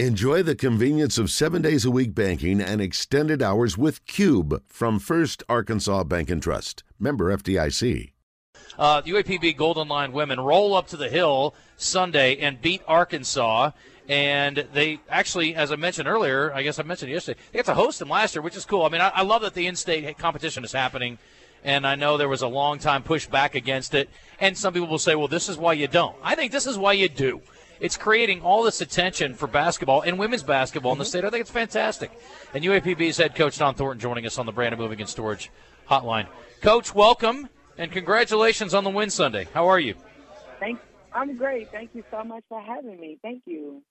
Enjoy the convenience of seven days a week banking and extended hours with Cube from First Arkansas Bank and Trust. Member FDIC. Uh, UAPB Golden Lion women roll up to the hill Sunday and beat Arkansas. And they actually, as I mentioned earlier, I guess I mentioned yesterday, they got to host them last year, which is cool. I mean, I, I love that the in-state competition is happening, and I know there was a long time pushback against it. And some people will say, "Well, this is why you don't." I think this is why you do it's creating all this attention for basketball and women's basketball in the state. I think it's fantastic. And UAPB's head coach Dawn Thornton joining us on the Brandon Moving and Storage Hotline. Coach, welcome and congratulations on the win Sunday. How are you? Thanks. I'm great. Thank you so much for having me. Thank you.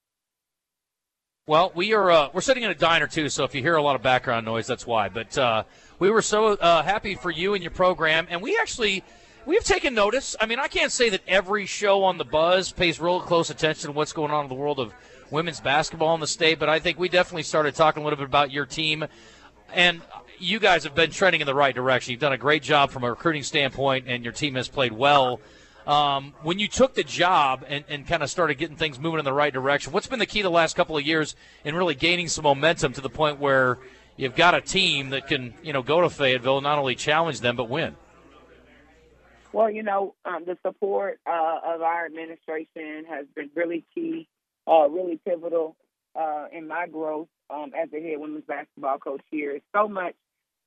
Well, we are uh, we're sitting in a diner too, so if you hear a lot of background noise, that's why. But uh, we were so uh, happy for you and your program, and we actually We've taken notice. I mean, I can't say that every show on the Buzz pays real close attention to what's going on in the world of women's basketball in the state, but I think we definitely started talking a little bit about your team. And you guys have been trending in the right direction. You've done a great job from a recruiting standpoint, and your team has played well. Um, when you took the job and, and kind of started getting things moving in the right direction, what's been the key the last couple of years in really gaining some momentum to the point where you've got a team that can, you know, go to Fayetteville and not only challenge them but win? Well, you know, um, the support uh, of our administration has been really key, uh, really pivotal uh, in my growth um, as a head women's basketball coach here. It's so much,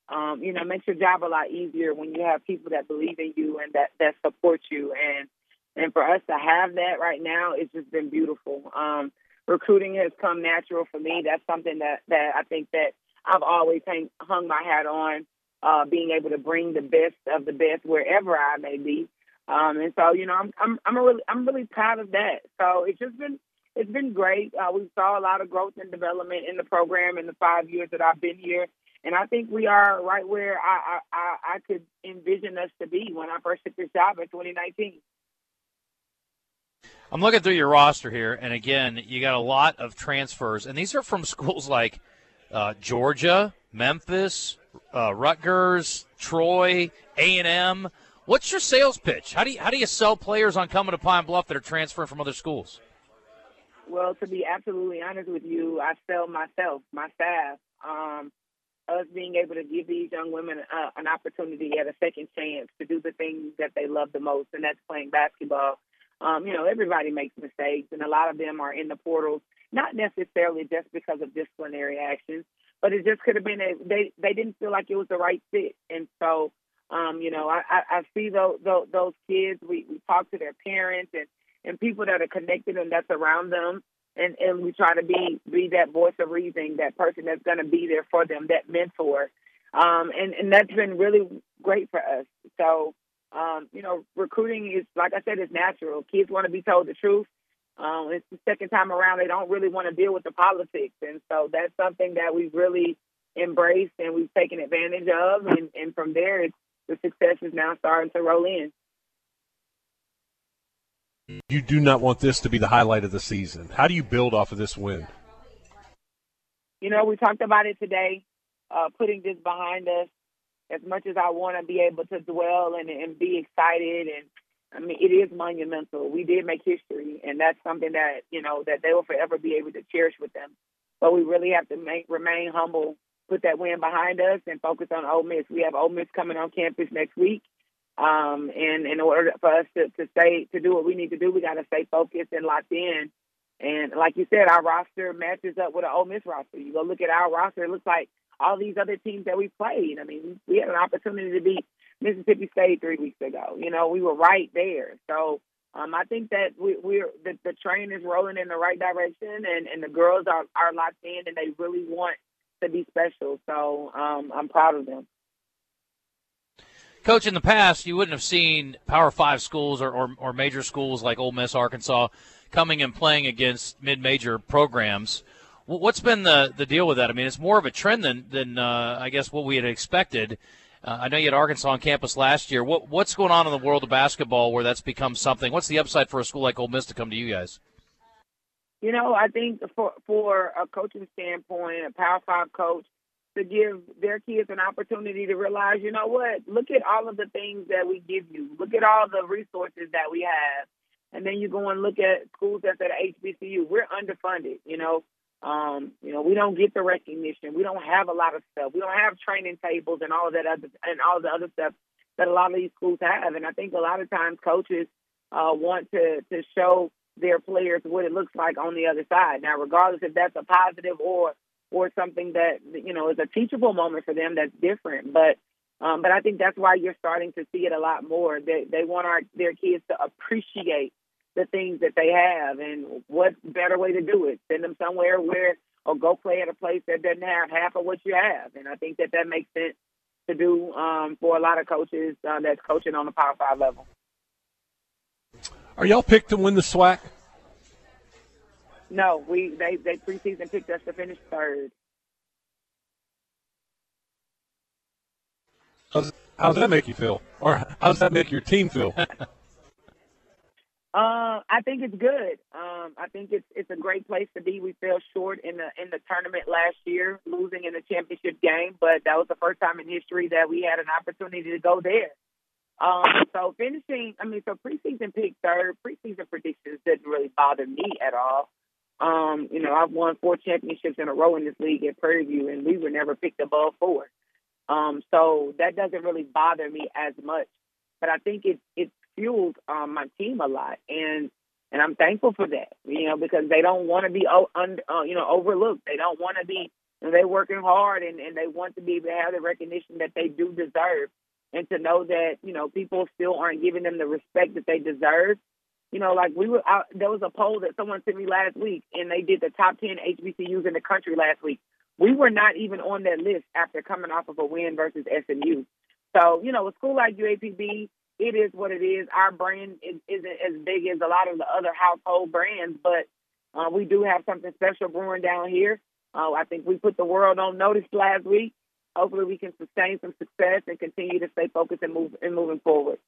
um, you know, makes your job a lot easier when you have people that believe in you and that that support you. And and for us to have that right now, it's just been beautiful. Um, recruiting has come natural for me. That's something that that I think that I've always hang, hung my hat on uh, being able to bring the best of the best wherever I may be. Um, and so, you know, I'm I'm I'm really I'm really proud of that. So it's just been it's been great. Uh, we saw a lot of growth and development in the program in the five years that I've been here, and I think we are right where I I, I could envision us to be when I first took this job in 2019. I'm looking through your roster here, and again, you got a lot of transfers, and these are from schools like uh, Georgia, Memphis, uh, Rutgers, Troy, A and M. What's your sales pitch? How do you how do you sell players on coming to Pine Bluff that are transferring from other schools? Well, to be absolutely honest with you, I sell myself, my staff. Um, us being able to give these young women uh, an opportunity at a second chance to do the things that they love the most, and that's playing basketball. Um, you know, everybody makes mistakes, and a lot of them are in the portals, not necessarily just because of disciplinary actions, but it just could have been a, they they didn't feel like it was the right fit, and so um, you know I, I, I see those, those those kids. We we talk to their parents and and people that are connected and that's around them, and and we try to be be that voice of reason, that person that's going to be there for them, that mentor, um, and and that's been really great for us. So. Um, you know, recruiting is like I said, is natural. Kids want to be told the truth, um, it's the second time around they don't really want to deal with the politics, and so that's something that we've really embraced and we've taken advantage of, and, and from there, it's, the success is now starting to roll in. You do not want this to be the highlight of the season. How do you build off of this win? You know, we talked about it today, uh, putting this behind us. As much as I want to be able to dwell and, and be excited and I mean, it is monumental. We did make history, and that's something that you know that they will forever be able to cherish with them. But we really have to make remain humble, put that win behind us, and focus on Ole Miss. We have Ole Miss coming on campus next week, um, and in order for us to, to stay to do what we need to do, we got to stay focused and locked in. And like you said, our roster matches up with an Ole Miss roster. You go look at our roster; it looks like all these other teams that we played. I mean, we had an opportunity to beat Mississippi State three weeks ago. You know, we were right there. So um, I think that we, we're the, the train is rolling in the right direction, and, and the girls are, are locked in, and they really want to be special. So um, I'm proud of them. Coach, in the past, you wouldn't have seen Power Five schools or, or, or major schools like Ole Miss, Arkansas, coming and playing against mid-major programs. What's been the, the deal with that? I mean, it's more of a trend than, than uh, I guess, what we had expected. Uh, I know you had Arkansas on campus last year. What, what's going on in the world of basketball where that's become something? What's the upside for a school like Ole Miss to come to you guys? You know, I think for for a coaching standpoint, a Power Five coach to give their kids an opportunity to realize, you know what? Look at all of the things that we give you. Look at all the resources that we have, and then you go and look at schools that's at HBCU. We're underfunded. You know, Um, you know, we don't get the recognition. We don't have a lot of stuff. We don't have training tables and all that other and all the other stuff that a lot of these schools have. And I think a lot of times coaches uh, want to to show their players what it looks like on the other side. Now, regardless if that's a positive or or something that you know is a teachable moment for them, that's different. But um, but I think that's why you're starting to see it a lot more. They they want our their kids to appreciate the things that they have, and what better way to do it? Send them somewhere where or go play at a place that doesn't have half of what you have. And I think that that makes sense to do um, for a lot of coaches uh, that's coaching on the Power Five level. Are y'all picked to win the SWAC? No, we they they preseason picked us to finish third. How's, how's that make you feel, or how does that make your team feel? Uh, I think it's good. Um, I think it's it's a great place to be. We fell short in the in the tournament last year, losing in the championship game, but that was the first time in history that we had an opportunity to go there. Um, so finishing, I mean, so preseason pick third, preseason predictions didn't really bother me at all. Um, you know, I've won four championships in a row in this league at Prairie View, and we were never picked above four. Um, so that doesn't really bother me as much. But I think it it fueled um, my team a lot, and and I'm thankful for that. You know, because they don't want to be oh, un, uh, you know overlooked. They don't want to be. You know, they're working hard, and and they want to be able to have the recognition that they do deserve, and to know that you know people still aren't giving them the respect that they deserve. You know, like we were out, there was a poll that someone sent me last week, and they did the top ten HBCUs in the country last week. We were not even on that list after coming off of a win versus SMU. So, you know, a school like UAPB, it is what it is. Our brand is, isn't as big as a lot of the other household brands, but uh, we do have something special brewing down here. Uh, I think we put the world on notice last week. Hopefully, we can sustain some success and continue to stay focused and move and moving forward.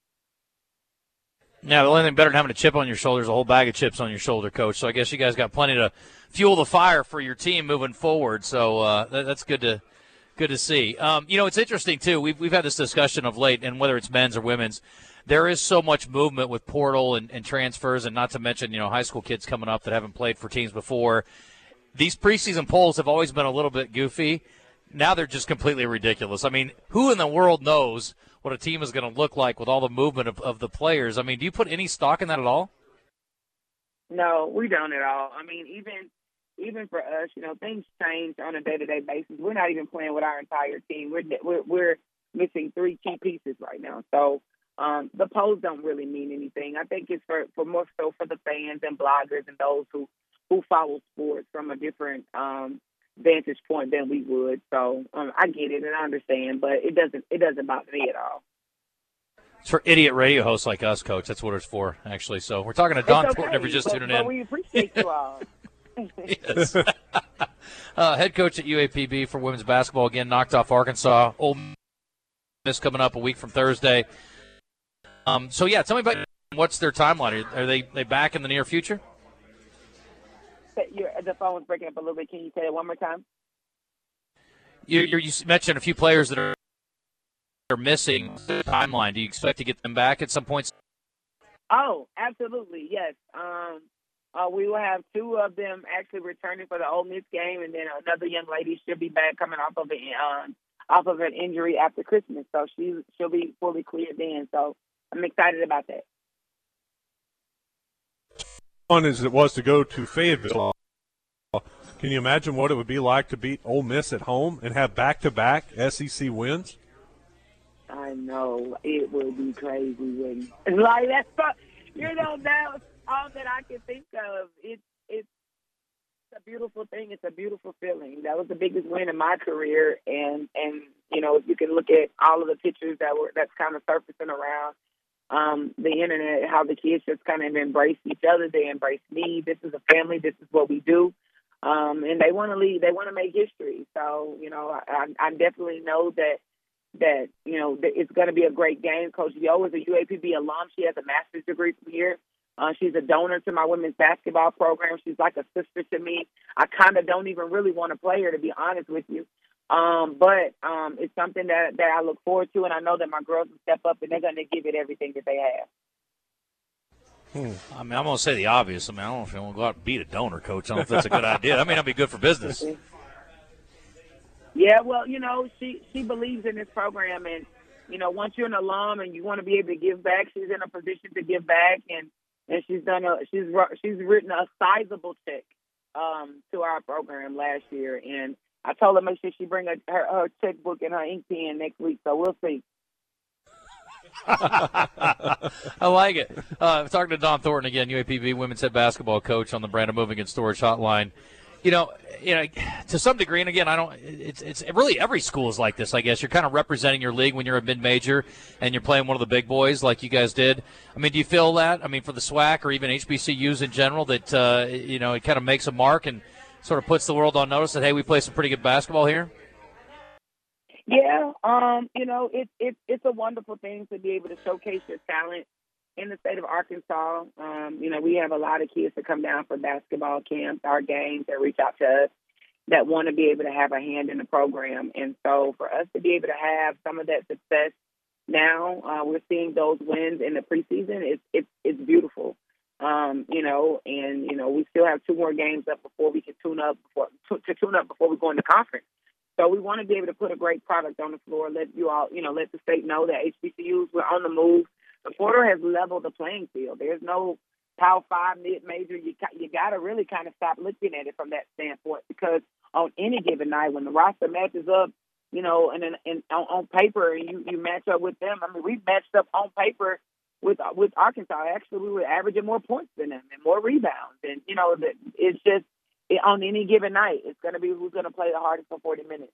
Yeah, the only thing better than having a chip on your shoulder is a whole bag of chips on your shoulder, coach. So I guess you guys got plenty to fuel the fire for your team moving forward. So uh, that, that's good to good to see. Um, you know, it's interesting too. We've we've had this discussion of late, and whether it's men's or women's, there is so much movement with portal and, and transfers, and not to mention you know high school kids coming up that haven't played for teams before. These preseason polls have always been a little bit goofy. Now they're just completely ridiculous. I mean, who in the world knows what a team is going to look like with all the movement of, of the players? I mean, do you put any stock in that at all? No, we don't at all. I mean, even even for us, you know, things change on a day to day basis. We're not even playing with our entire team. We're we're, we're missing three key pieces right now. So um, the polls don't really mean anything. I think it's for for more so for the fans and bloggers and those who who follow sports from a different um, vantage point than we would. So um, I get it and I understand, but it doesn't it doesn't bother me at all. It's for idiot radio hosts like us, Coach. That's what it's for, actually. So we're talking to Dawn okay, if you're just but, tuning but in. We appreciate you all. yes. uh, head coach at UAPB for women's basketball again knocked off Arkansas. Ole Miss coming up a week from Thursday. Um, so yeah, tell me about what's their timeline? Are, they they back in the near future? Your, the phone was breaking up a little bit. Can you say it one more time? You, you mentioned a few players that are are missing timeline. Do you expect to get them back at some point? Oh, absolutely, yes. Um, uh, we will have two of them actually returning for the Ole Miss game, and then another young lady should be back coming off of an um, off of an injury after Christmas, so she she'll be fully cleared then. So I'm excited about that. Fun as it was to go to Fayetteville, can you imagine what it would be like to beat Ole Miss at home and have back-to-back SEC wins? I know it would be crazy, wouldn't it? Like that's you know that's all that I can think of. It's it's a beautiful thing. It's a beautiful feeling. That was the biggest win in my career, and and you know if you can look at all of the pictures that were that's kind of surfacing around um, the internet, how the kids just kind of embrace each other. They embrace me. This is a family. This is what we do. Um, and they want to lead. They want to make history. So you know, I, I definitely know that that you know it's going to be a great game. Coach Yo is a UAPB alum. She has a master's degree from here. Uh, she's a donor to my women's basketball program. She's like a sister to me. I kind of don't even really want to play her, to be honest with you. Um, but um, it's something that that I look forward to, and I know that my girls will step up and they're going to give it everything that they have. Hmm. I mean, I'm going to say the obvious. I mean, I don't know if you want to go out and beat a donor, coach. I don't know if that's a good idea. I mean, that'd be good for business. Yeah, well, you know, she she believes in this program, and you know, once you're an alum and you want to be able to give back, she's in a position to give back, and and she's done a she's she's written a sizable check um, to our program last year, and I told her make sure she bring a, her, her checkbook and her ink pen next week, so we'll see. I like it. Uh, talking to Dawn Thornton again, UAPB women's head basketball coach on the Brandon Moving and Storage Hotline you know, you know, to some degree, and again, I don't. It's it's really every school is like this. I guess you're kind of representing your league when you're a mid major and you're playing one of the big boys like you guys did. I mean, do you feel that? I mean, for the SWAC or even HBCUs in general, that uh, you know it kind of makes a mark and sort of puts the world on notice that hey, we play some pretty good basketball here. Yeah, um, you know, it's it, it's a wonderful thing to be able to showcase your talent in the state of Arkansas. Um, you know, we have a lot of kids that come down for basketball camps, our games, that reach out to us that want to be able to have a hand in the program. And so for us to be able to have some of that success now, uh, we're seeing those wins in the preseason. It's it's it's beautiful. Um, you know, and you know, we still have two more games up before we can tune up before to, to tune up before we go into conference. So we want to be able to put a great product on the floor. Let you all, you know, let the state know that HBCUs we're on the move portal has leveled the playing field. There's no Power Five mid major. You you got to really kind of stop looking at it from that standpoint because on any given night when the roster matches up, you know, and, and on, on paper and you you match up with them. I mean, we matched up on paper with with Arkansas. Actually, we were averaging more points than them and more rebounds, and you know, it's just on any given night, it's going to be who's going to play the hardest for 40 minutes.